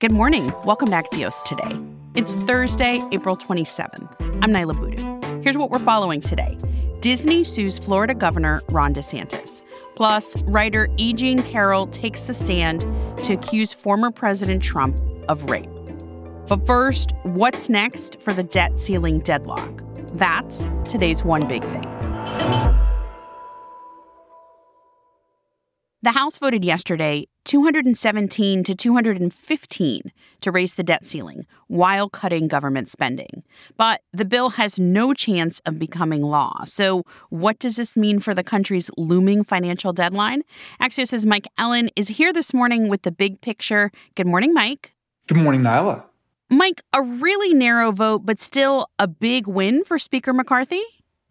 Good morning. Welcome to Axios today. It's Thursday, April 27th. I'm Niala Boodhoo. Here's what we're following today. Disney sues Florida Governor Ron DeSantis. Plus, writer E. Jean Carroll takes the stand to accuse former President Trump of rape. But first, what's next for the debt ceiling deadlock? That's today's one big thing. The House voted yesterday 217 to 215 to raise the debt ceiling while cutting government spending. But the bill has no chance of becoming law. So, what does this mean for the country's looming financial deadline? Axios' Mike Allen is here this morning with the big picture. Good morning, Mike. Good morning, Niala. Mike, a really narrow vote, but still a big win for Speaker McCarthy?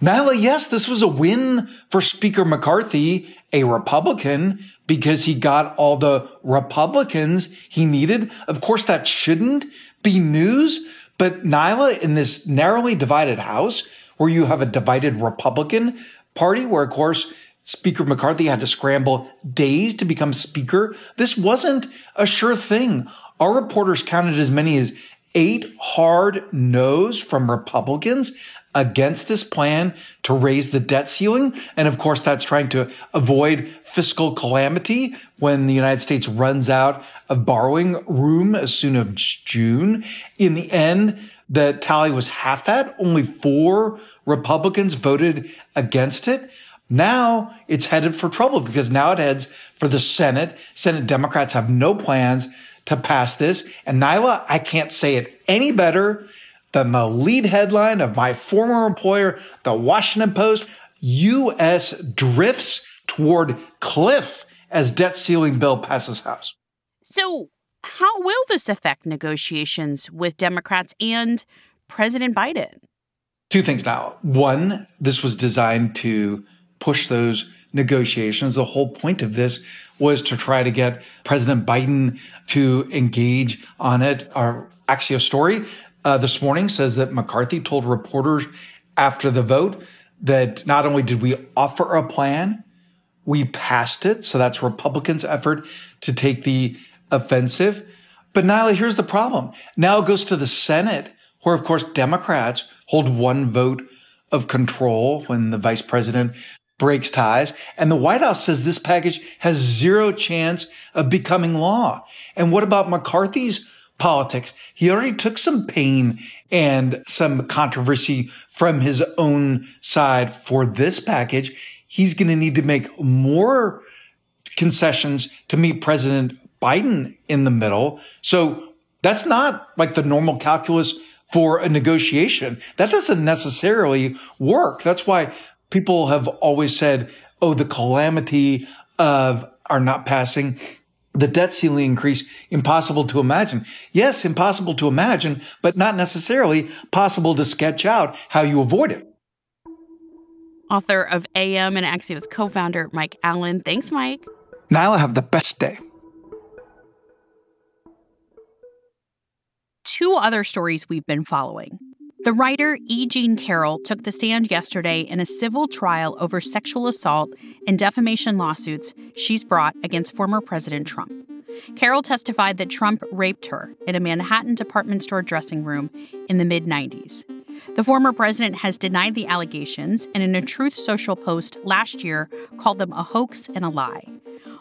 Niala, yes, this was a win for Speaker McCarthy, a Republican, because he got all the Republicans he needed. Of course, that shouldn't be news, but Niala, in this narrowly divided House, where you have a divided Republican party, where, of course, Speaker McCarthy had to scramble days to become Speaker, this wasn't a sure thing. Our reporters counted as many as eight hard no's from Republicans against this plan to raise the debt ceiling. And of course, that's trying to avoid fiscal calamity when the United States runs out of borrowing room as soon as June. In the end, the tally was half that. Only four Republicans voted against it. Now it's headed for trouble because now it heads for the Senate. Senate Democrats have no plans to pass this. And Niala, I can't say it any better than the lead headline of my former employer, the Washington Post. U.S. drifts toward cliff as debt ceiling bill passes House. So, how will this affect negotiations with Democrats and President Biden? Two things now. One, this was designed to push those negotiations. The whole point of this was to try to get President Biden to engage on it. Our Axios story uh, this morning says that McCarthy told reporters after the vote that not only did we offer a plan, we passed it. So that's Republicans' effort to take the offensive. But now here's the problem. Now it goes to the Senate, where of course Democrats hold one vote of control when the vice president breaks ties. And the White House says this package has zero chance of becoming law. And what about McCarthy's politics? He already took some pain and some controversy from his own side for this package. He's going to need to make more concessions to meet President Biden in the middle. So that's not like the normal calculus for a negotiation. That doesn't necessarily work. That's why people have always said, oh, the calamity of our not passing the debt ceiling increase impossible to imagine. Yes, impossible to imagine, but not necessarily possible to sketch out how you avoid it. Author of AM and Axios co founder Mike Allen. Thanks, Mike. Now I have the best day. Two other stories we've been following. The writer E. Jean Carroll took the stand yesterday in a civil trial over sexual assault and defamation lawsuits she's brought against former President Trump. Carroll testified that Trump raped her in a Manhattan department store dressing room in the mid 90s. The former president has denied the allegations and in a Truth Social post last year called them a hoax and a lie.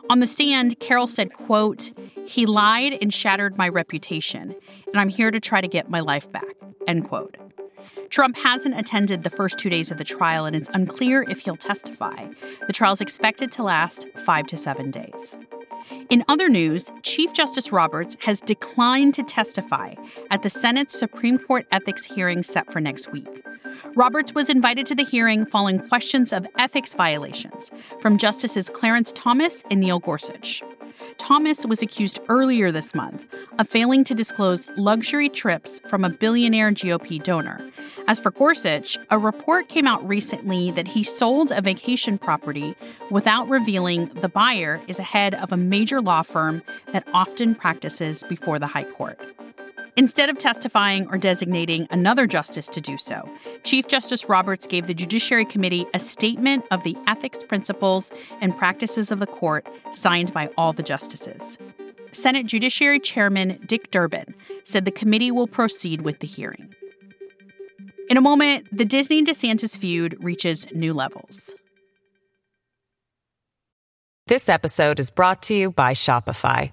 On the stand, Carroll said, quote, "He lied and shattered my reputation, and I'm here to try to get my life back." End quote. Trump hasn't attended the first two days of the trial, and it's unclear if he'll testify. The trial is expected to last five to seven days. In other news, Chief Justice Roberts has declined to testify at the Senate's Supreme Court ethics hearing set for next week. Roberts was invited to the hearing following questions of ethics violations from Justices Clarence Thomas and Neil Gorsuch. Thomas was accused earlier this month of failing to disclose luxury trips from a billionaire GOP donor. As for Gorsuch, a report came out recently that he sold a vacation property without revealing the buyer is a head of a major law firm that often practices before the High Court. Instead of testifying or designating another justice to do so, Chief Justice Roberts gave the Judiciary Committee a statement of the ethics principles and practices of the court signed by all the justices. Senate Judiciary Chairman Dick Durbin said the committee will proceed with the hearing. In a moment, the Disney DeSantis feud reaches new levels. This episode is brought to you by Shopify.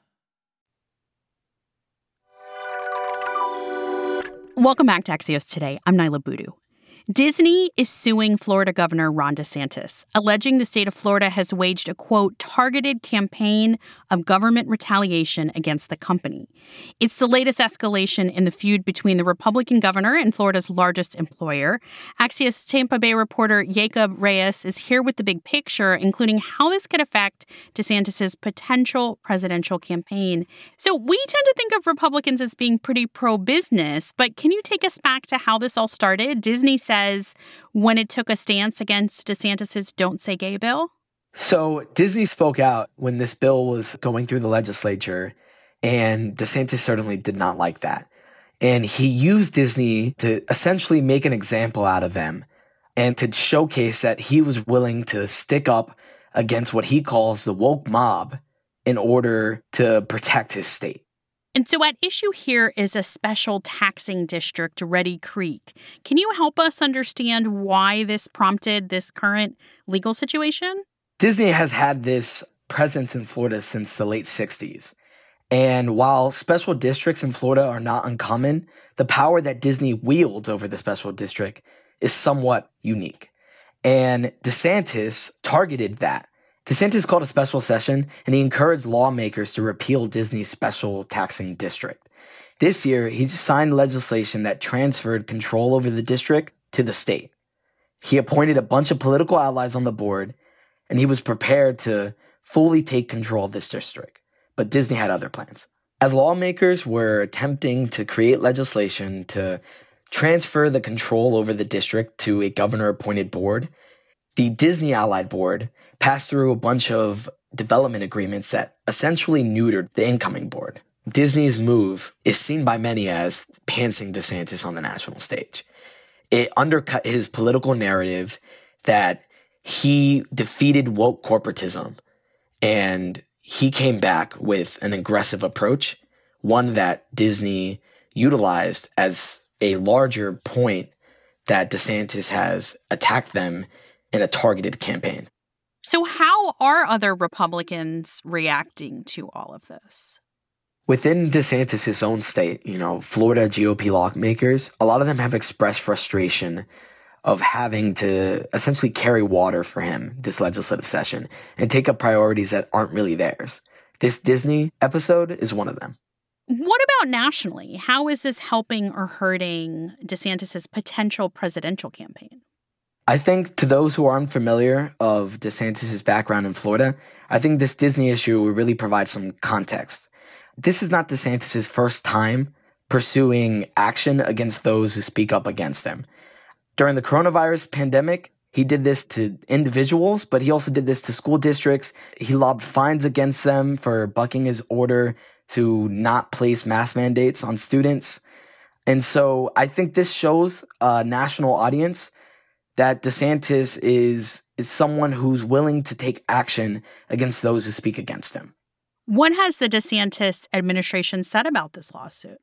Welcome back to Axios Today. I'm Niala Boodhoo. Disney is suing Florida Governor Ron DeSantis, alleging the state of Florida has waged a quote, targeted campaign of government retaliation against the company. It's the latest escalation in the feud between the Republican governor and Florida's largest employer. Axios Tampa Bay reporter Yacob Reyes is here with the big picture, including how this could affect DeSantis's potential presidential campaign. So we tend to think of Republicans as being pretty pro business, but can you take us back to how this all started? Disney says when it took a stance against DeSantis's Don't Say Gay bill? So Disney spoke out when this bill was going through the legislature, and DeSantis certainly did not like that. And he used Disney to essentially make an example out of them and to showcase that he was willing to stick up against what he calls the woke mob in order to protect his state. And so, at issue here is a special taxing district, Reedy Creek. Can you help us understand why this prompted this current legal situation? Disney has had this presence in Florida since the late 60s. And while special districts in Florida are not uncommon, the power that Disney wields over the special district is somewhat unique. And DeSantis targeted that DeSantis called a special session and he encouraged lawmakers to repeal Disney's special taxing district. This year, he signed legislation that transferred control over the district to the state. He appointed a bunch of political allies on the board, and he was prepared to fully take control of this district. But Disney had other plans. As lawmakers were attempting to create legislation to transfer the control over the district to a governor appointed board, the Disney Allied Board passed through a bunch of development agreements that essentially neutered the incoming board. Disney's move is seen by many as pantsing DeSantis on the national stage. It undercut his political narrative that he defeated woke corporatism and he came back with an aggressive approach, one that Disney utilized as a larger point that DeSantis has attacked them in a targeted campaign. So, how are other Republicans reacting to all of this? Within DeSantis' own state, you know, Florida GOP lawmakers, a lot of them have expressed frustration of having to essentially carry water for him this legislative session and take up priorities that aren't really theirs. This Disney episode is one of them. What about nationally? How is this helping or hurting DeSantis' potential presidential campaign? I think to those who are unfamiliar of DeSantis' background in Florida, I think this Disney issue will really provide some context. This is not DeSantis' first time pursuing action against those who speak up against him. During the coronavirus pandemic, he did this to individuals, but he also did this to school districts. He lobbed fines against them for bucking his order to not place mask mandates on students. And so I think this shows a national audience that DeSantis is is someone who's willing to take action against those who speak against him. What has the DeSantis administration said about this lawsuit?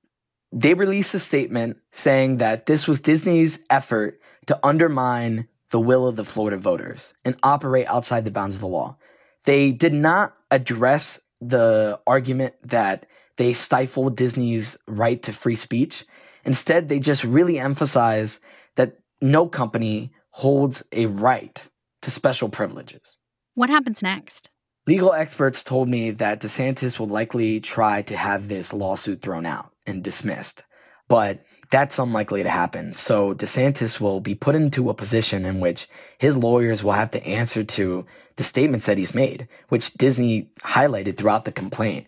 They released a statement saying that this was Disney's effort to undermine the will of the Florida voters and operate outside the bounds of the law. They did not address the argument that they stifled Disney's right to free speech. Instead, they just really emphasize that no company holds a right to special privileges. What happens next? Legal experts told me that DeSantis will likely try to have this lawsuit thrown out and dismissed. But that's unlikely to happen. So DeSantis will be put into a position in which his lawyers will have to answer to the statements that he's made, which Disney highlighted throughout the complaint.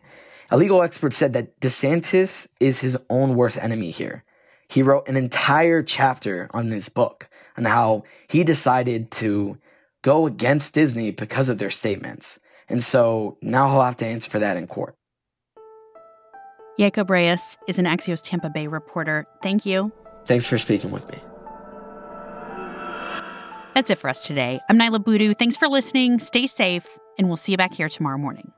A legal expert said that DeSantis is his own worst enemy here. He wrote an entire chapter on his book on how he decided to go against Disney because of their statements. And so now he'll have to answer for that in court. Yacob Reyes is an Axios Tampa Bay reporter. Thank you. Thanks for speaking with me. That's it for us today. I'm Niala Boodhoo. Thanks for listening. Stay safe, and we'll see you back here tomorrow morning.